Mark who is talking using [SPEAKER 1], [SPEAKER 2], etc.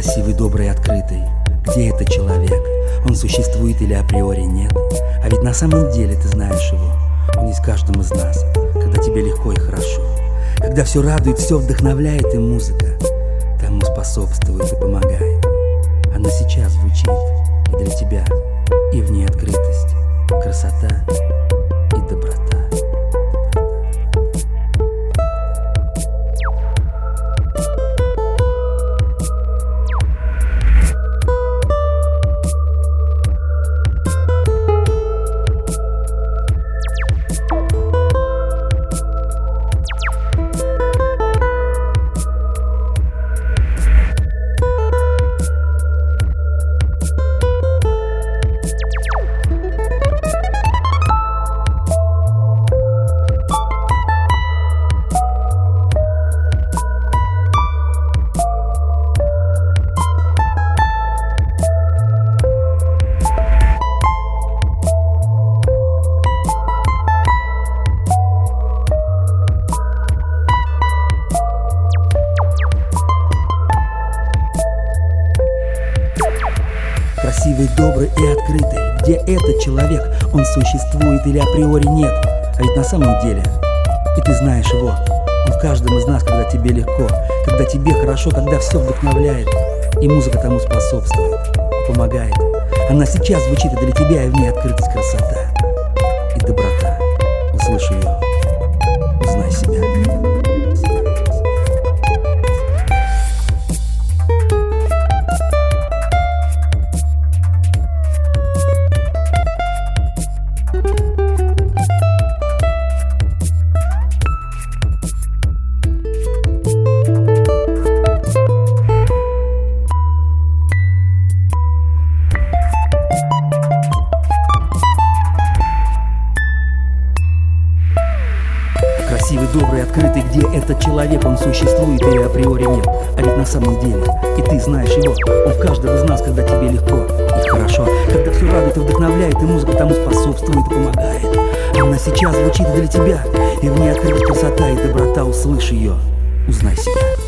[SPEAKER 1] Красивый, добрый, открытый. Где этот человек? Он существует или априори нет? А ведь на самом деле ты знаешь его. Он есть в из нас, когда тебе легко и хорошо. Когда все радует, все вдохновляет и музыка тому способствует и помогает. Она сейчас звучит Красивый, добрый и открытый. Где этот человек? Он существует или априори нет? А ведь на самом деле, и ты знаешь его, он в каждом из нас, когда тебе легко, когда тебе хорошо, когда все вдохновляет, и музыка тому способствует, помогает. Она сейчас звучит и для тебя, и в ней открытость красота и доброта. Услышь ее, узнай себя. Красивый, добрый, открытый, где этот человек, он существует или априори нет. А ведь на самом деле, и ты знаешь его, он в каждом из нас, когда тебе легко и хорошо, когда все радует и вдохновляет, и музыка тому способствует и помогает. Она сейчас звучит для тебя, и в ней открыта красота и доброта, услышь ее, узнай себя.